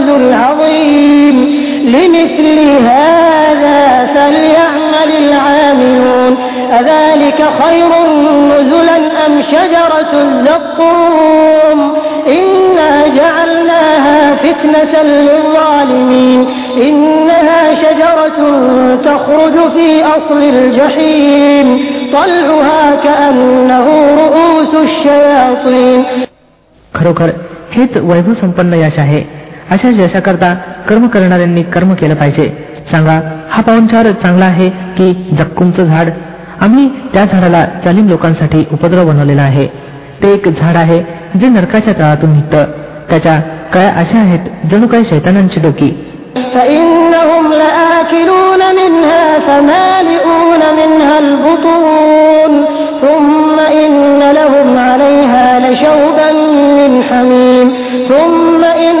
الفوز العظيم لمثل هذا فليعمل العاملون أذلك خير نزلا أم شجرة الزقوم إنا جعلناها فتنة للظالمين إنها شجرة تخرج في أصل الجحيم طلعها كأنه رؤوس الشياطين खरोखर हेच वैभव संपन्न यश आहे अशा यशाकरता कर्म करणाऱ्यांनी कर्म केलं पाहिजे सांगा हा पाहुणचार चांगला आहे की जक्कुमचं झाड आम्ही त्या झाडाला जालिम लोकांसाठी उपद्रव बनवलेला आहे ते एक झाड आहे जे नरकाच्या तळातून निघतं त्याच्या कळ्या अशा आहेत जणू काही शैतानांची डोकी فإنهم لآكلون منها فمالئون منها البطون ثم إن لهم عليها لشوبا من حميم ثم إن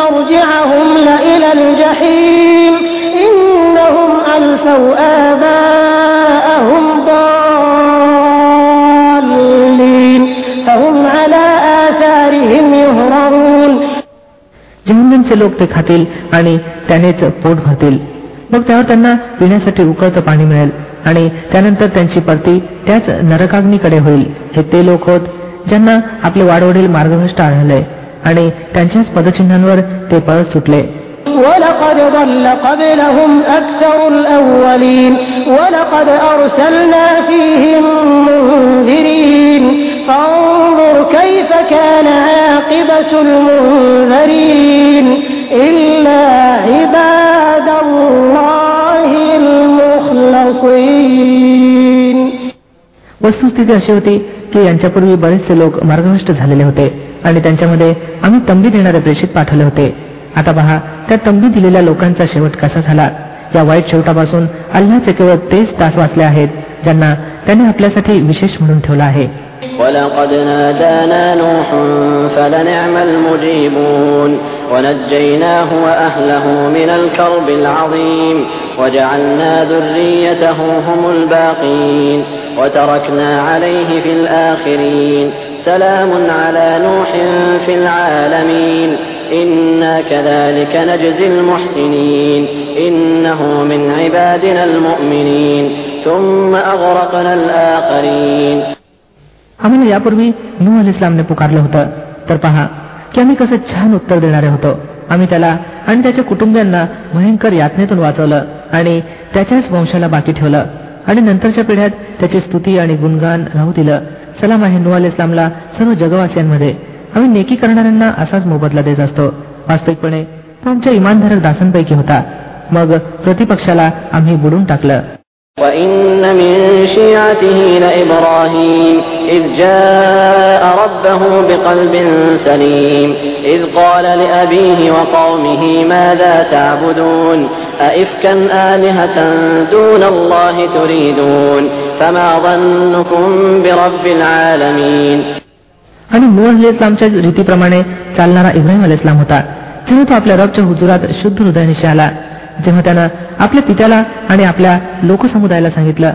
مرجعهم لإلى الجحيم إنهم ألفوا آباءهم ضالين فهم على آثارهم يهرعون जहन्नमचे लोक ते खातील आणि त्यानेच पोट भरतील मग त्यावर त्यांना पिण्यासाठी उकळतं पाणी मिळेल आणि त्यानंतर त्यांची परती त्याच नरकाग्नीकडे होईल हे ते लोक होत ज्यांना आपले वाडवडील मार्गभ्रष्ट आढळले आणि त्यांच्याच पदचिन्हांवर ते पळत सुटले ولقد ضل قبلهم أكثر الأولين ولقد أرسلنا فيهم منذرين فانظر كيف كان عاقبة المنذرين إلا عباد الله المخلصين वस्तुस्थिती अशी होती की यांच्यापूर्वी बरेचसे लोक मार्गभ्रष्ट झालेले होते आणि त्यांच्यामध्ये आम्ही तंबी देणारे प्रेषित पाठवले होते आता पहा त्या तंबी दिलेल्या लोकांचा शेवट कसा झाला या वाईट शेवटापासून अल्लाचे केवळ तेच तास वाचले आहेत ज्यांना त्याने आपल्यासाठी विशेष म्हणून ठेवला आहे ولقد نادانا نوح فلنعم المجيبون ونجيناه وأهله من الكرب العظيم وجعلنا ذريته هم الباقين وتركنا عليه في الآخرين سلام على نوح في العالمين إنا كذلك نجزي المحسنين إنه من عبادنا المؤمنين ثم أغرقنا الآخرين आम्हाला यापूर्वी नूह अल इस्लामने पुकारलं होतं तर पहा की आम्ही कसं छान उत्तर देणारे होतो आम्ही त्याला आणि त्याच्या कुटुंबियांना भयंकर यातनेतून वाचवलं आणि त्याच्याच वंशाला बाकी ठेवलं आणि नंतरच्या पिढ्यात त्याची स्तुती आणि गुणगान राहू दिलं सलाम आहे नू अल इस्लामला सर्व जगवासियांमध्ये आम्ही नेकी करणाऱ्यांना असाच मोबदला देत असतो वास्तविकपणे तो आमच्या इमानधारक दासांपैकी होता मग प्रतिपक्षाला आम्ही बुडून टाकलं وإن من شيعته لإبراهيم إذ جاء ربه بقلب سليم إذ قال لأبيه وقومه ماذا تعبدون أئفكا آلهة دون الله تريدون आणि मूळ इस्लामच्या रीतीप्रमाणे चालणारा इब्राहिम अल इस्लाम होता. तेव्हा तो आपल्या रबच्या हुजुरात शुद्ध हृदयानिशी आला. जेव्हा त्यानं आपल्या पित्याला आणि आपल्या लोकसमुदायाला सांगितलं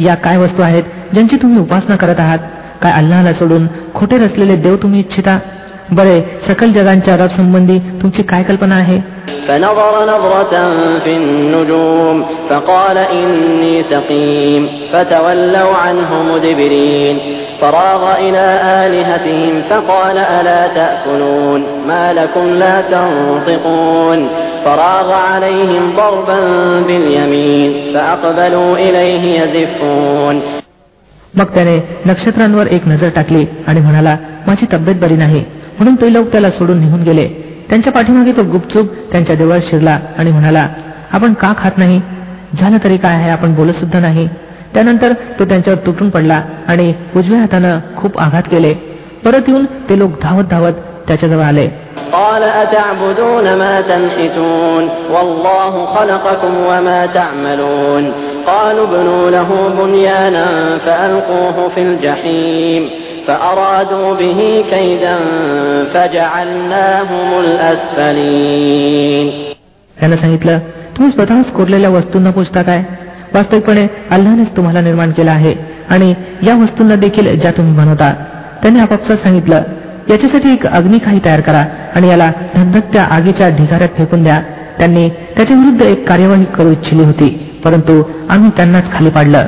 या काय वस्तू आहेत ज्यांची तुम्ही उपासना करत आहात? काय अल्लाला सोडून खोटे रचलेले देव तुम्ही इच्छिता? बरे सकल जगांच्या रब संबंधी तुमची काय कल्पना आहे فنظر نظرة في النجوم فقال إني سقيم فتولوا عنه مدبرين فراغ إلى آلهتهم فقال ألا تأكلون ما لكم لا تنطقون فراغ عليهم ضربا باليمين فأقبلوا إليه يزفون मग त्याने नक्षत्रांवर एक नजर टाकली आणि म्हणाला माझी तब्येत बरी नाही म्हणून ते लोक त्याला सोडून निघून गेले त्यांच्या पाठीमागे तो गुपचूप त्यांच्या देवळात शिरला आणि म्हणाला आपण का खात नाही झालं तरी काय आहे आपण बोलत सुद्धा नाही त्यानंतर तो त्यांच्यावर तुटून पडला आणि उजव्या हातानं खूप आघात केले परत येऊन ते लोक धावत धावत त्याच्याजवळ आले قال أتعبدون ما تنحتون والله خلقكم وما تعملون قالوا ابنوا له بنيانا فألقوه في الجحيم فأرادوا به كيدا فجعلناهم الأسفلين त्यानं सांगितलं तुम्ही स्वतःच कोरलेल्या वस्तूंना पूजता काय वास्तविकपणे अल्लानेच तुम्हाला निर्माण केलं आहे आणि या वस्तूंना देखील ज्या तुम्ही बनवता त्याने आपापसात सांगितलं याच्यासाठी एक अग्निखाई तयार करा आणि याला धगधगत्या आगीच्या ढिगाऱ्यात फेकून द्या त्यांनी त्याच्या विरुद्ध एक कार्यवाही करू इच्छिली होती परंतु आम्ही त्यांनाच खाली पाडलं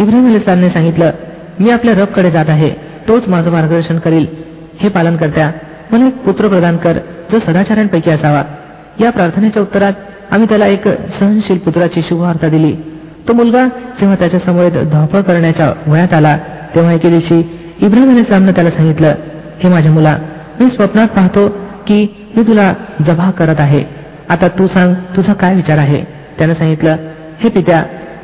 इब्राहिम अलिस्लामने सांगितलं मी आपल्या रबकडे जात आहे. तोच माझं मार्गदर्शन करील. हे पालन करत्या मला एक पुत्र प्रदान कर जो सदाचारांपैकी असावा. या प्रार्थनेच्या उत्तरात आम्ही त्याला एक सहनशील पुत्राची शुभवार्ता दिली. तो मुलगा जेव्हा त्याच्यासमोर धावपळ करण्याच्या वयात आला तेव्हा एके दिवशी इब्राहिम अलिस्लामनं त्याला सांगितलं हे माझ्या मुला मी स्वप्नात पाहतो की मी तुला जबा करत आहे. आता तू सांग तुझा काय विचार आहे? त्यानं सांगितलं हे पित्या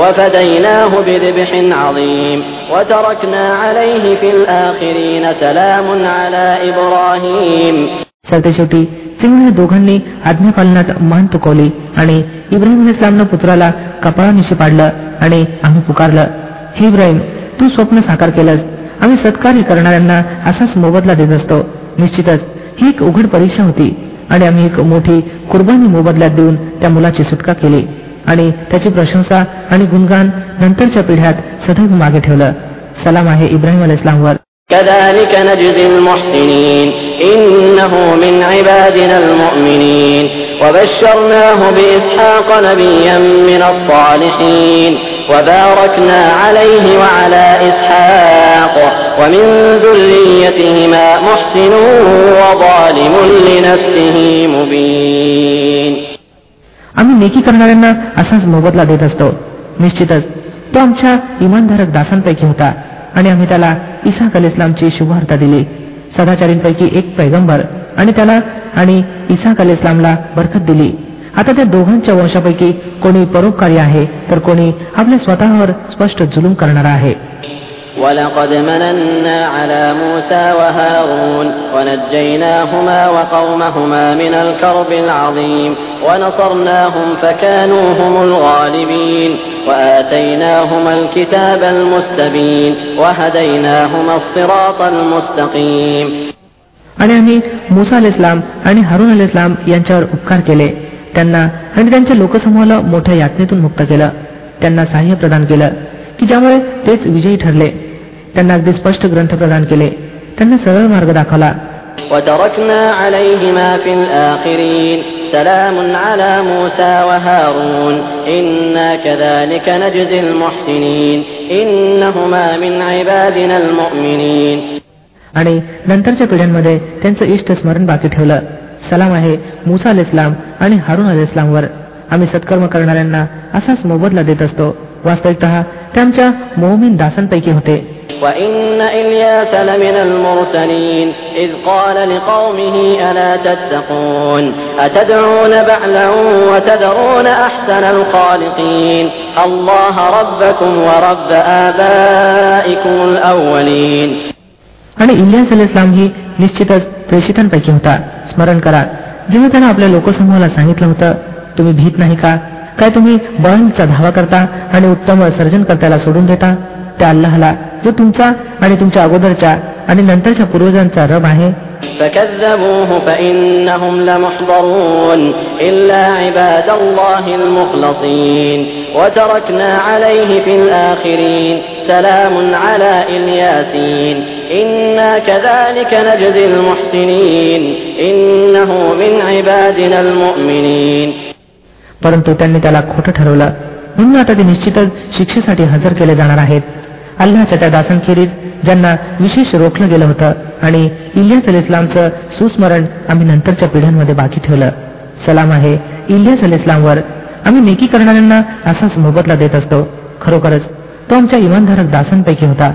وفديناه بذبح عظيم وتركنا عليه في الآخرين سلام على إبراهيم शेवटी तेव्हा दोघांनी आज्ञापालनात मान तुकवली आणि इब्राहिम इस्लामनं पुत्राला कपाळानिशी पाडलं आणि आम्ही पुकारलं हे इब्राहिम तू स्वप्न साकार केलंस आम्ही सत्कार्य करणाऱ्यांना असाच मोबदला देत असतो निश्चितच ही एक उघड परीक्षा होती आणि आम्ही एक मोठी कुर्बानी मोबदल्यात देऊन त्या मुलाची सुटका केली आणि त्याची प्रशंसा आणि गुणगान नंतरच्या पिढ्यात सदैव मागे ठेवलं सलाम आहे इब्राहिम अल इस्लामवर كذلك نجزي المحسنين إنه من عبادنا المؤمنين وبشرناه بإسحاق نبيا من الصالحين وباركنا عليه وعلى إسحاق ومن ذريتهما محسن وظالم لنفسه مبين आम्ही नेकी करणाऱ्यांना असाच मोबदला देत असतो. निश्चितच तो आमच्या इमानधारक दासांपैकी होता आणि आम्ही त्याला इसा अल इस्लामची शुभवार्ता दिली. सदाचारींपैकी एक पैगंबर आणि त्याला आणि इसाक अल इस्लामला बरकत दिली. आता त्या दोघांच्या वंशापैकी कोणी परोपकारी आहे तर कोणी आपल्या स्वतःवर स्पष्ट जुलूम करणारा आहे. ولقد مننا على موسى وهارون ونجيناهما وقومهما من الكرب العظيم ونصرناهم فكانوا هم الغالبين وآتيناهما الكتاب المستبين وهديناهما الصراط المستقيم आणि आम्ही मुसा अल इस्लाम आणि हारून अल इस्लाम यांच्यावर उपकार केले त्यांना आणि त्यांच्या लोकसमूहाला मोठ्या यातनेतून मुक्त केलं त्यांना सहाय्य प्रदान केलं की ज्यामुळे तेच विजयी ठरले. त्यांना अगदी स्पष्ट ग्रंथ प्रदान केले. त्यांना सरळ मार्ग दाखवला. आणि नंतरच्या पिढ्यांमध्ये त्यांचं इष्ट स्मरण बाकी ठेवलं. सलाम आहे मुसा अल इस्लाम आणि हारून अल इस्लामवर आम्ही सत्कर्म करणाऱ्यांना असाच मोबदला देत असतो. वास्तविकत त्यांच्या आमच्या मोमिन दासांपैकी होते. आणि इलियास अलिस्लाम ही निश्चितच प्रेषितांपैकी होता. स्मरण करा जेव्हा त्यानं आपल्या लोकसमूहाला सांगितलं होतं तुम्ही भीत नाही का? काय तुम्ही बळांचा धावा करता आणि उत्तम सर्जनकर्त्याला सोडून देता त्या अल्लाहला जो तुमचा आणि तुमच्या अगोदरच्या आणि नंतरच्या पूर्वजांचा रब आहे فكذبوه فإنهم لمحضرون إلا عباد الله المخلصين وتركنا عليه في الآخرين سلام على إلياسين إنا كذلك نجزي المحسنين إنه من عبادنا المؤمنين परंतु त्यांनी त्याला खोटं ठरवलं. म्हणून आता ते निश्चितच शिक्षेसाठी हजर केले जाणार आहेत. अल्लाच्या त्या दासांखेरीज ज्यांना विशेष रोखलं गेलं होतं आणि इलियास अल इस्लामचं सुस्मरण आम्ही नंतरच्या पिढ्यांमध्ये बाकी ठेवलं. सलाम आहे इलियास अल इस्लामवर आम्ही नेकी करणाऱ्यांना असाच मोबदला देत असतो. खरोखरच तो आमच्या इमानधारक दासांपैकी होता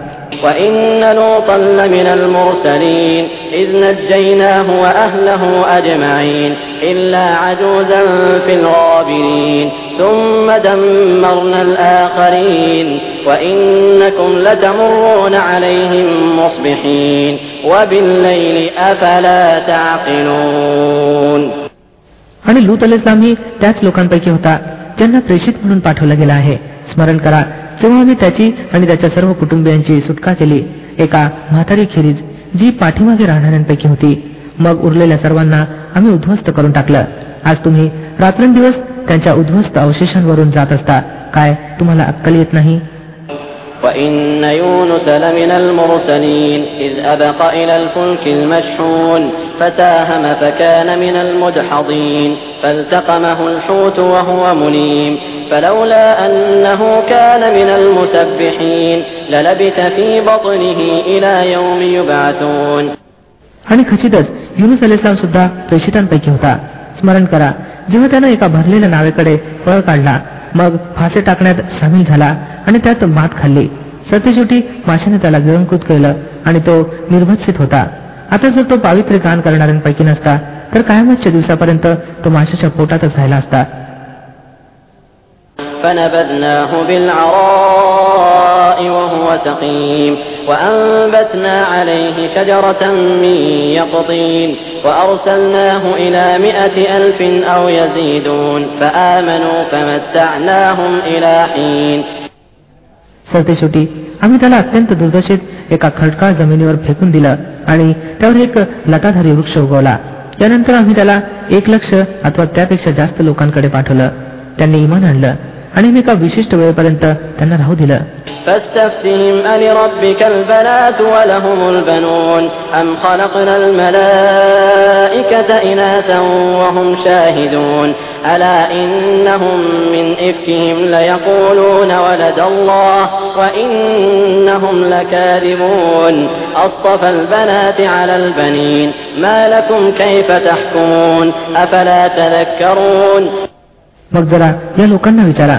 وإن لوطا لمن المرسلين إذ نجيناه وأهله أجمعين إلا عجوزا في الغابرين ثم دمرنا الآخرين وإنكم لتمرون عليهم مصبحين وبالليل أفلا تعقلون आणि लूत अल इस्लामही त्याच लोकांपैकी होता ज्यांना प्रेषित म्हणून पाठवलं गेलं आहे स्मरण करा तेव्हा आम्ही त्याची आणि त्याच्या सर्व कुटुंबियांची सुटका केली एका म्हातारी खेरीज जी पाठीमागे राहणाऱ्यांपैकी होती मग उरलेल्या सर्वांना आम्ही उद्ध्वस्त करून टाकलं आज तुम्ही रात्रंदिवस त्यांच्या उद्ध्वस्त अवशेषांवरून जात असता काय तुम्हाला अक्कल येत नाही وإن يونس لمن المرسلين إذ أبق إلى الفلك المشحون فساهم فكان من المدحضين فالتقمه الحوت وهو مليم فلولا أنه كان من المسبحين للبث في بطنه إلى يوم يبعثون आणि खचितच युनुस अलेस्लाम सुद्धा प्रेषितांपैकी होता स्मरण करा जेव्हा त्यानं एका भरलेल्या नावेकडे पळ काढला मग फासे टाकण्यात सामील झाला आणि त्यात मात खाल्ली सत्यशेवटी माशाने त्याला गिळंकृत केलं आणि तो निर्भत्सित होता आता जर तो पावित्र्य गान करणाऱ्यांपैकी नसता तर कायमतच्या दिवसापर्यंत तो माशाच्या पोटातच राहिला असता فنبذناه بالعراء وهو سقيم وأنبتنا عليه شجرة من يقطين وأرسلناه إلى مائة ألف أو يزيدون فآمنوا فمتعناهم إلى حين सरतेशेवटी आम्ही त्याला अत्यंत दुर्दशेत एका खडकाळ जमिनीवर फेकून दिलं आणि त्यावर एक लटाधारी वृक्ष उगवला त्यानंतर आम्ही त्याला एक लक्ष अथवा त्यापेक्षा जास्त लोकांकडे पाठवलं त्यांनी इमान आणलं आणि मी एका विशिष्ट वेळेपर्यंत त्यांना राहू दिलं فاستفتهم ألربك البنات ولهم البنون أم خلقنا الملائكة إناثا وهم شاهدون ألا إنهم من إفكهم ليقولون ولد الله وإنهم لكاذبون أصطفى البنات على البنين ما لكم كيف تحكمون أفلا تذكرون मग जरा या लोकांना विचारा.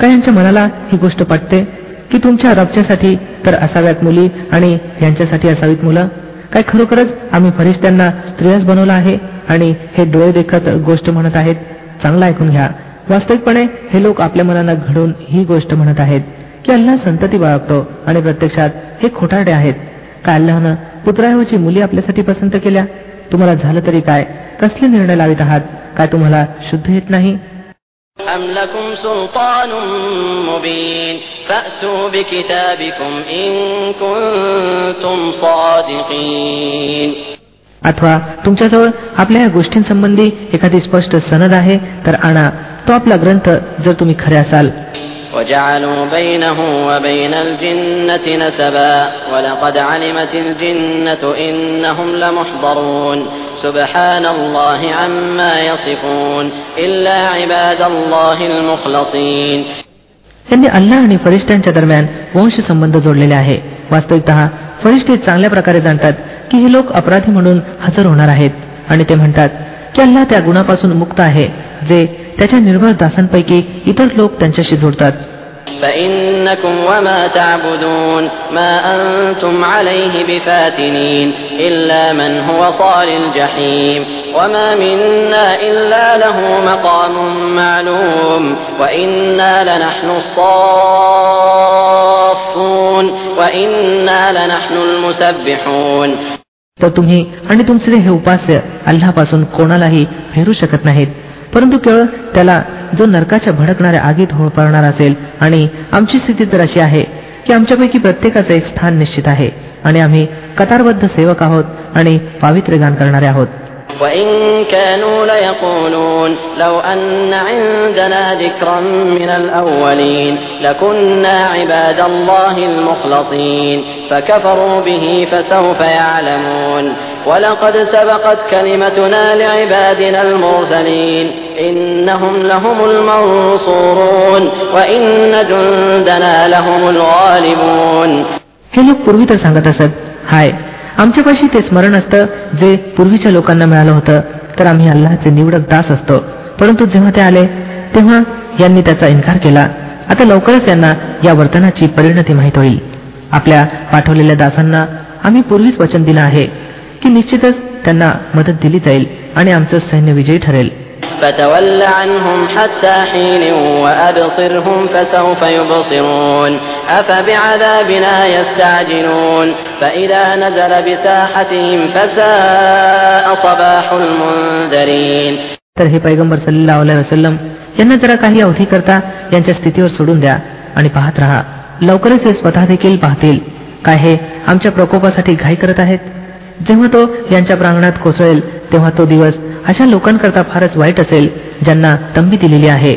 काय यांच्या मनाला ही गोष्ट पटते? की तुमच्या रबच्यासाठी तर असाव्यात मुली आणि यांच्यासाठी असावीत मुलं? काय खरोखरच आम्ही फरिश्त्यांना स्त्रियाच बनवलं आहे आणि हे डोळे देखत गोष्ट म्हणत आहेत? चांगलं ऐकून घ्या. वास्तविकपणे हे लोक आपल्या मनाला घडून ही गोष्ट म्हणत आहेत की अल्लाह संतती बाळगतो आणि प्रत्यक्षात हे खोटारडे आहेत. काय अल्लाहनं पुत्राऐवजी मुली आपल्यासाठी पसंत केल्या? तुम्हाला झालं तरी काय? कसले निर्णय लावित आहात? काय तुम्हाला शुद्ध येत नाही? أم لكم سلطان مبين فأتوا بكتابكم إن كنتم صادقين अथवा तुमच्याजवळ आपल्या या गोष्टींसंबंधी एखादी स्पष्ट सनद आहे तर आणा तो आपला ग्रंथ जर तुम्ही खरे असाल وجعلوا بينه وبين الجنة نسبا ولقد علمت الجنة إنهم لمحضرون سبحان الله عما يصفون إلا عباد الله المخلصين त्यांनी अल्लाह आणि फरिश्त्यांच्या दरम्यान वंश संबंध जोडलेले आहे वास्तविकत फरिश्ते चांगल्या प्रकारे जाणतात की हे लोक अपराधी म्हणून हजर होणार आहेत आणि ते म्हणतात की अल्लाह त्या गुणापासून मुक्त आहे जे त्याच्या निर्भर दासांपैकी इतर लोक त्यांच्याशी जोडतात فإنكم وما تعبدون ما أنتم عليه بفاتنين إلا من هو صال الجحيم وما منا إلا له مقام معلوم وإنا لنحن الصافون وإنا لنحن المسبحون तर तुम्ही आणि तुमचे हे उपास्य अल्लापासून कोणालाही फेरू शकत नाहीत. परंतु केवळ त्याला जो नरकाच्या भडकणाऱ्या आगीत होळपाळणार असेल आणि आमची स्थिती तर अशी आहे की आमच्यापैकी प्रत्येकाचं एक स्थान निश्चित आहे आणि आम्ही कतारबद्ध सेवक आहोत आणि पावित्र्य गान करणारे आहोत. وإن كانوا ليقولون لو أن عندنا ذكرا من الأولين لكنا عباد الله المخلصين فكفروا به فسوف يعلمون ولقد سبقت كلمتنا لعبادنا المرسلين إنهم لهم المنصورون وإن جندنا لهم الغالبون हे लोक पूर्वी तर सांगत असत हाय आमच्यापाशी ते स्मरण असतं जे पूर्वीच्या लोकांना मिळालं होतं. तर आम्ही अल्लाचे निवडक दास असतो. परंतु जेव्हा ते आले तेव्हा यांनी त्याचा इन्कार केला. आता लवकरच यांना या वर्तनाची परिणती माहीत होईल. आपल्या पाठवलेल्या दासांना आम्ही पूर्वीच वचन दिलं आहे की निश्चितच त्यांना मदत दिली जाईल आणि आमचं सैन्य विजयी ठरेल. فتول عنهم حتى حين وأبصرهم فسوف يبصرون أفبعذابنا يستعجلون فإذا نزل بساحتهم فساء صباح المنذرين तर हे पैगंबर सल्लाह वसलम यांना जरा काही अवधी करता यांच्या स्थितीवर सोडून द्या आणि पाहत राहा लवकरच हे स्वतः देखील पाहतील काय हे आमच्या प्रकोपासाठी घाई करत आहेत जेव्हा तो यांच्या प्रांगणात कोसळेल तेव्हा तो दिवस अशा लोकांकरता फारच वाईट असेल ज्यांना तंबी दिलेली आहे.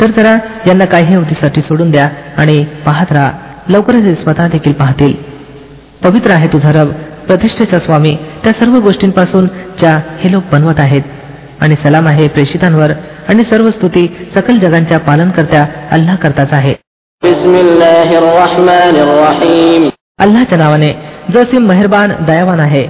तर जरा यांना काही होतीसाठी सोडून द्या आणि पाहत राहा. लवकरच स्वतः देखील पाहतील. पवित्र आहे तुझा रब प्रतिष्ठेचा स्वामी त्या सर्व गोष्टींपासून ज्या हे लोक बनवत आहेत आणि सलाम आहे प्रेषितांवर आणि सर्व स्तुती सकल जगांच्या पालनकर्त्या अल्लाह करताच आहे بسم الله الرحمن الرحيم अल्लाच्या नावाने जो सिम मेहरबान दयावान आहे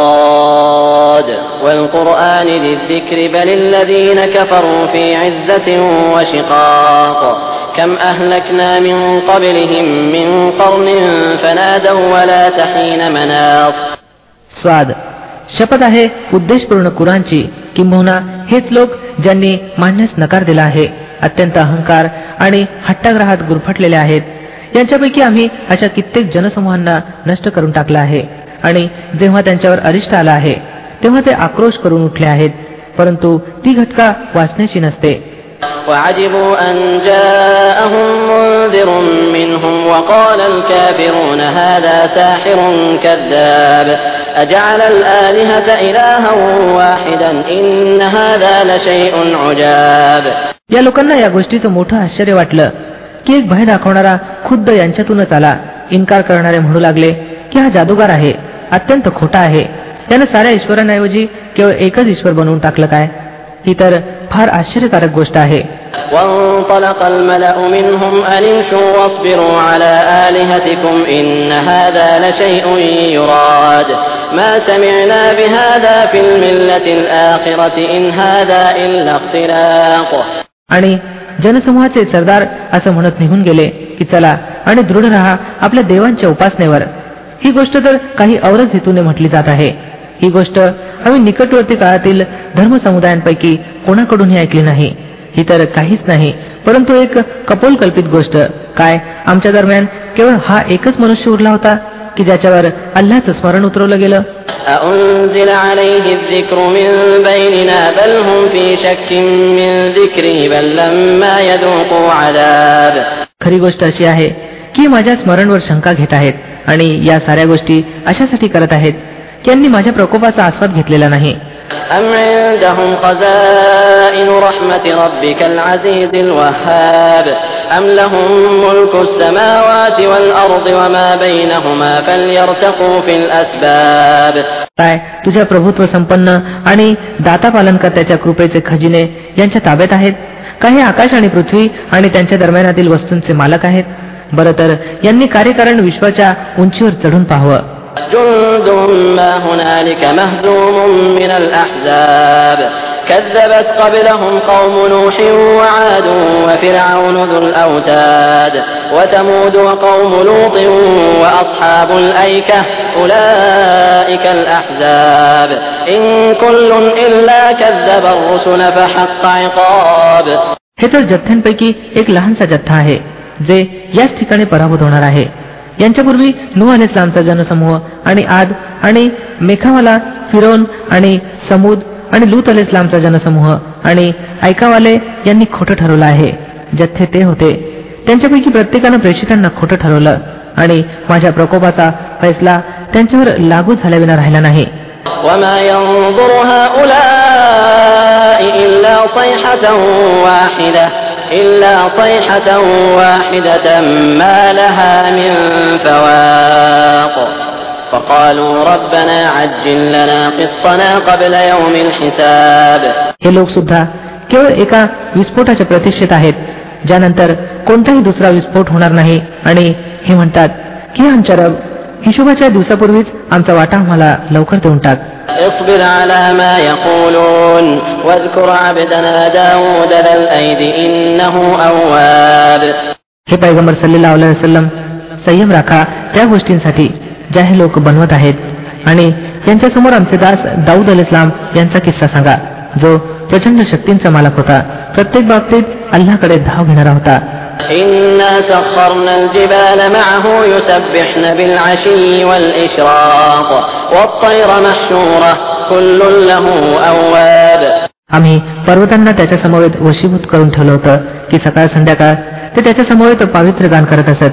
صاد والقرآن ذي الذكر بل الذين كفروا في عزة وشقاق كم أهلكنا من قبلهم من قرن فنادوا ولا تحين مناص स्वाद शपथ आहे उद्देशपूर्ण कुरांची किंबहुना हेच लोक ज्यांनी मांडण्यास नकार दिला आहे अत्यंत अहंकार आणि हट्टाग्रहात गुरफटलेले आहेत यांच्यापैकी आम्ही अशा कित्येक जनसमूहांना नष्ट करून टाकला आहे आणि जेव्हा त्यांच्यावर अरिष्ट आला आहे तेव्हा ते आक्रोश करून उठले आहेत परंतु ती घटका वाचण्याची नसते وعجبوا أن جاءهم منذر منهم وقال الكافرون هذا ساحر كذاب أجعل الآلهة إلها واحدا إن هذا لشيء عجاب या लोकांना या गोष्टीचं मोठं आश्चर्य वाटलं की एक भय दाखवणारा खुद्द यांच्यातूनच आला इन्कार करणारे म्हणू लागले की हा जादूगार आहे अत्यंत खोटा आहे त्यानं साऱ्या ईश्वरांऐवजी केवळ एकच ईश्वर बनवून टाकलं काय ही तर फार आश्चर्यकारक गोष्ट आहे. आणि जनसमूहाचे सरदार असं म्हणत निघून गेले की चला आणि दृढ रहा आपल्या देवांच्या उपासनेवर. ही गोष्ट तर काही औरच हेतूने म्हटली जात आहे. ही गोष्ट आम्ही निकटवर्ती काळातील धर्म समुदायांपैकी कोणाकडूनही ऐकली नाही. ही तर काहीच नाही परंतु एक कपोलकल्पित गोष्ट. काय? आमच्या दरम्यान केवळ हा एकच मनुष्य उरला होता की ज्याच्यावर अल्लाचं स्मरण उतरवलं गेलं? खरी गोष्ट अशी आहे की माझ्या स्मरणवर शंका घेत आहेत आणि या साऱ्या गोष्टी अशासाठी करत आहेत त्यांनी माझ्या प्रकोपाचा आस्वाद घेतलेला नाही. काय तुझ्या प्रभुत्व संपन्न आणि दाता पालनकर्त्याच्या कृपेचे खजिने यांच्या ताब्यात आहेत. काही आकाश आणि पृथ्वी आणि त्यांच्या दरम्यानातील वस्तूंचे मालक आहेत. बरं तर यांनी कार्यकारण विश्वाच्या उंचीवर चढून पाहावं. جند ما هنالك مهزوم من الأحزاب كذبت قبلهم قوم نوح وعاد وفرعون ذو الأوتاد وثمود وقوم لوط وأصحاب الأيكة أولئك الأحزاب إن كل إلا كذب الرسل فحق عقاب हे तर जथ्थ्यांपैकी एक लहानसा जथ्था आहे जे याच ठिकाणी पराभूत होणार आहे यांच्यापूर्वी नू अल इस्लामचा जनसमूह आणि आद आणि मेखावाला फिरोन आणि समूद आणि लूत अल इस्लामचा जनसमूह आणि ऐकावाले यांनी खोटं ठरवलं आहे जथ्थे ते होते त्यांच्यापैकी प्रत्येकानं प्रेषितांना खोटं ठरवलं आणि माझ्या प्रकोपाचा फैसला त्यांच्यावर लागू झाल्याविना राहिला नाही وما ينظر هؤلاء إلا صيحة واحدة إلا صيحة واحدة ما لها من فواق فقالوا ربنا عجل لنا قسطنا قبل يوم الحساب हे लोक सुद्धा केवळ एका विस्फोटाच्या प्रतीक्षेत आहेत ज्यानंतर कोणताही दुसरा विस्फोट होणार नाही आणि हे म्हणतात की आमच्या रब हिशोबाच्या दिवसापूर्वीच आमचा वाटा आम्हाला लवकर देऊन टाक. हे पैगंबर सल्लेला संयम राखा त्या गोष्टींसाठी ज्या हे लोक बनवत आहेत. आणि यांच्यासमोर आमचे दास दाऊद अल इस्लाम यांचा किस्सा सांगा जो प्रचंड शक्तींचा मालक होता. प्रत्येक बाबतीत अल्लाकडे धाव घेणारा होता. إنا سخرنا الجبال معه يسبحن بالعشي والإشراق والطير محشورة كل له أواب आम्ही पर्वतांना त्याच्या समवेत वशीभूत करून ठेवलं होतं की सकाळ संध्याकाळ ते त्याच्या समवेत पावित्र्य गान करत असत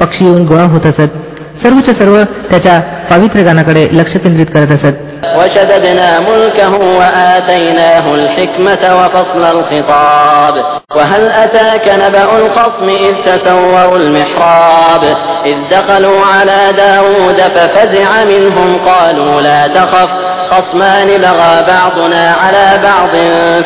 पक्षी येऊन गोळा होत असत सर्वच्या सर्व त्याच्या पावित्र्य गानाकडे लक्ष केंद्रित करत असत وشددنا ملكه وآتيناه الحكمة وفصل الخطاب. وهل أتاك نبأ الخصم إذ تسوروا المحراب؟ إذ دخلوا على داود ففزع منهم قالوا لا تخف خصمان بغى بعضنا على بعض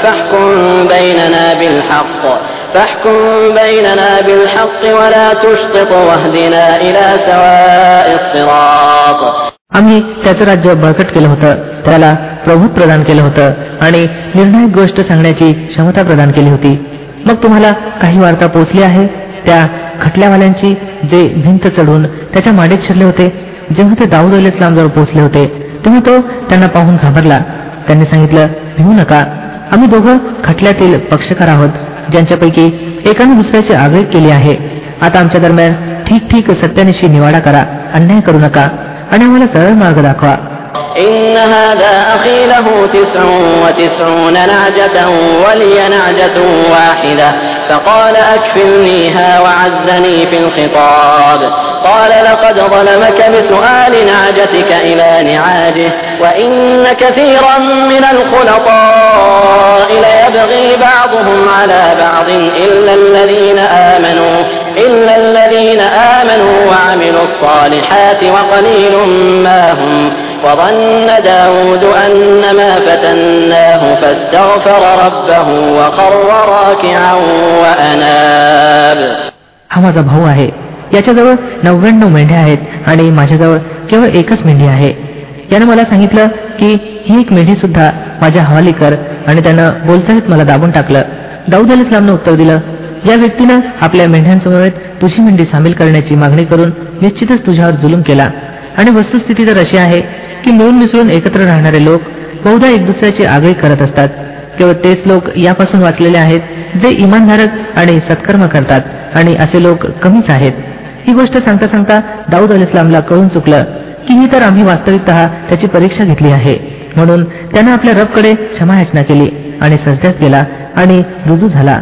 فاحكم بيننا بالحق فاحكم بيننا بالحق ولا تشطط واهدنا إلى سواء الصراط. आम्ही त्याचं राज्य बळकट केलं होतं. त्याला प्रभूत प्रदान केलं होतं आणि निर्णायक गोष्ट सांगण्याची क्षमता प्रदान केली होती. मग तुम्हाला काही वार्ता पोचली आहे? त्या खटल्यावाल्यांची जे भिंत चढून त्याच्या माडीत शिरले होते जेव्हा ते दाऊद अल इस्लामजवळ पोचले होते तेव्हा तो त्यांना पाहून घाबरला. त्यांनी सांगितलं भिवू नका. आम्ही दोघं खटल्यातील पक्षकार आहोत ज्यांच्यापैकी एकाने दुसऱ्याची आग्रह केली आहे. आता आमच्या दरम्यान ठीक ठीक सत्यानिशी निवाडा करा. अन्याय करू नका. أنا ولا سبب ما أقدر إن هذا أخي له تسع وتسعون نعجة ولي نعجة واحدة فقال أكفلنيها وعزني في الخطاب. قال لقد ظلمك بسؤال نعجتك إلى نعاجه وإن كثيرا من الخلطاء ليبغي بعضهم على بعض إلا الذين آمنوا إلا الصالحات وقليل ما هم وظن داود أنما فتناه فاستغفر ربه وخر راكعا وأناب हा माझा भाऊ आहे याच्याजवळ नव्याण्णव मेंढ्या आहेत आणि माझ्याजवळ केवळ एकच मेंढी आहे यानं मला सांगितलं की ही एक मेंढी सुद्धा माझ्या हवाली कर आणि त्यानं बोलचालीत मला दाबून टाकलं दाऊद अल इस्लामनं उत्तर दिलं या व्यक्तीनं आपल्या मेंढ्यांसमवेत तुझी मेंढी सामील करण्याची मागणी करून निश्चितच तुझ्यावर जुलूम केला. आणि वस्तुस्थिती तर अशी आहे की मिळून मिसळून एकत्र राहणारे लोक बहुधा एक दुसऱ्याची आगळी करत असतात. केवळ तेच लोक यापासून वाचलेले आहेत जे इमानधारक आणि सत्कर्म करतात आणि असे लोक कमीच आहेत. ही गोष्ट सांगता सांगता दाऊद अल इस्लामला कळून चुकलं की ही तर आम्ही वास्तविकत त्याची परीक्षा घेतली आहे. म्हणून त्यानं आपल्या रबकडे क्षमायाचना केली आणि सजद्यात गेला आणि रुजू झाला.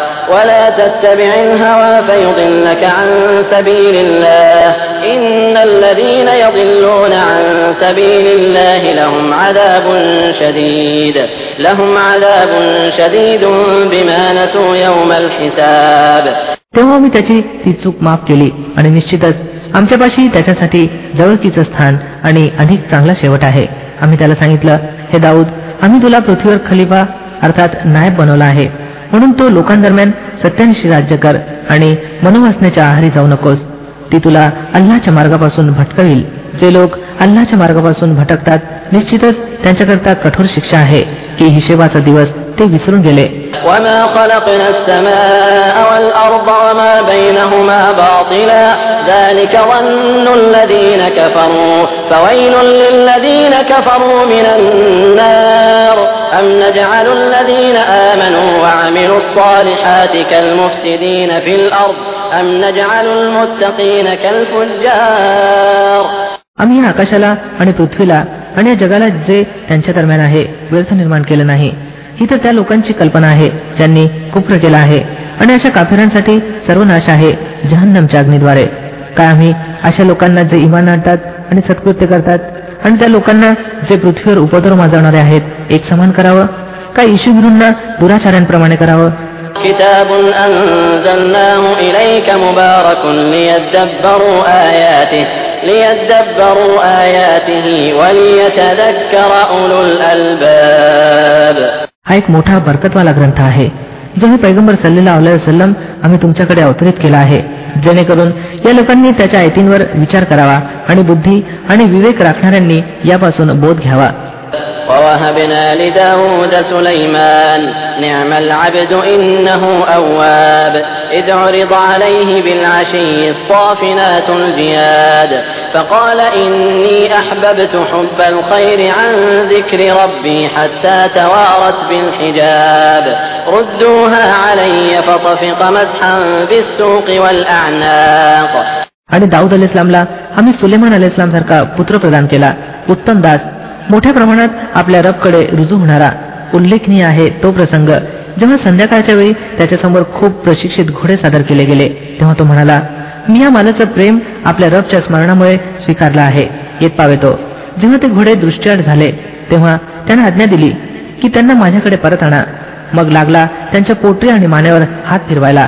ولا تتبع الهوى فيضلك عن سبيل الله إن الذين يضلون عن سبيل الله لهم عذاب شديد لهم عذاب شديد بما نسوا يوم الحساب तेव्हा मी त्याची ती चूक माफ केली आणि निश्चितच आमच्यापाशी त्याच्यासाठी जवळकीचं स्थान आणि अधिक चांगला शेवट आहे आम्ही त्याला सांगितलं हे दाऊद आम्ही तुला पृथ्वीवर खलिफा अर्थात नायब बनवला आहे म्हणून तो लोकांदरम्यान सत्यानिशी राज्य कर आणि मनोवासनेच्या आहारी जाऊ नकोस. ती तुला अल्लाच्या मार्गापासून भटकविल. जे लोक अल्लाच्या मार्गापासून भटकतात निश्चितच त्यांच्याकरता कठोर शिक्षा आहे की हिशेबाचा दिवस ते विसरून गेले وما خلقنا السماء والأرض وما بينهما باطلا ذلك ظن الذين كفروا فويل للذين كفروا من النار أم نجعل الذين آمنوا وعملوا الصالحات كالمفسدين في الأرض أم نجعل المتقين كالفجار आम्ही या आकाशाला आणि पृथ्वीला आणि या जगाला जे त्यांच्या दरम्यान आहे व्यर्थ निर्माण केलं नाही ही तर त्या लोकांची कल्पना आहे ज्यांनी कुप्र केला आहे आणि अशा काफिरांसाठी सर्वनाश आहे जहन्नमच्या अग्नीद्वारे काय आम्ही अशा लोकांना जे इमान आणतात आणि सत्कृत्य करतात आणि त्या लोकांना जे पृथ्वीवर उपद्रव माजवणारे आहेत एक समान करावं का ईशुगुरूंना दुराचार्यांप्रमाणे करावं كتاب أنزلناه إليك مبارك ليدبروا آياته ليدبروا آياته وليتذكر أولو الألباب हा एक मोठा बरकतवाला ग्रंथ आहे जो हे पैगंबर सल्लेला वसलम आम्ही तुमच्याकडे अवतरित केला आहे. जेणेकरून या लोकांनी त्याच्या आयतींवर विचार करावा आणि बुद्धी आणि विवेक राखणाऱ्यांनी यापासून बोध घ्यावा. ووهبنا لداود سليمان نعم العبد إنه أواب إذ عرض عليه بالعشي الصافنات الجياد فقال إني أحببت حب الخير عن ذكر ربي حتى توارت بالحجاب ردوها علي فطفق مسحا بالسوق والأعناق आणि दाऊद अल इस्लामला आम्ही सुलेमान अल इस्लाम सारखा पुत्र प्रदान केला उत्तम दास मोठ्या प्रमाणात आपल्या रबकडे रुजू होणारा उल्लेखनीय आहे तो प्रसंग. जेव्हा संध्याकाळच्या वेळी त्याच्यासमोर खूप प्रशिक्षित घोडे सादर केले गेले तेव्हा तो म्हणाला मी या मालाचं प्रेम आपल्या रबच्या स्मरणामुळे स्वीकारला आहे. येत पावेतो जेव्हा ते घोडे दृष्ट्याड झाले तेव्हा त्याने आज्ञा दिली की त्यांना माझ्याकडे परत आणा. मग लागला त्यांच्या पोटरी आणि मानेवर हात फिरवायला.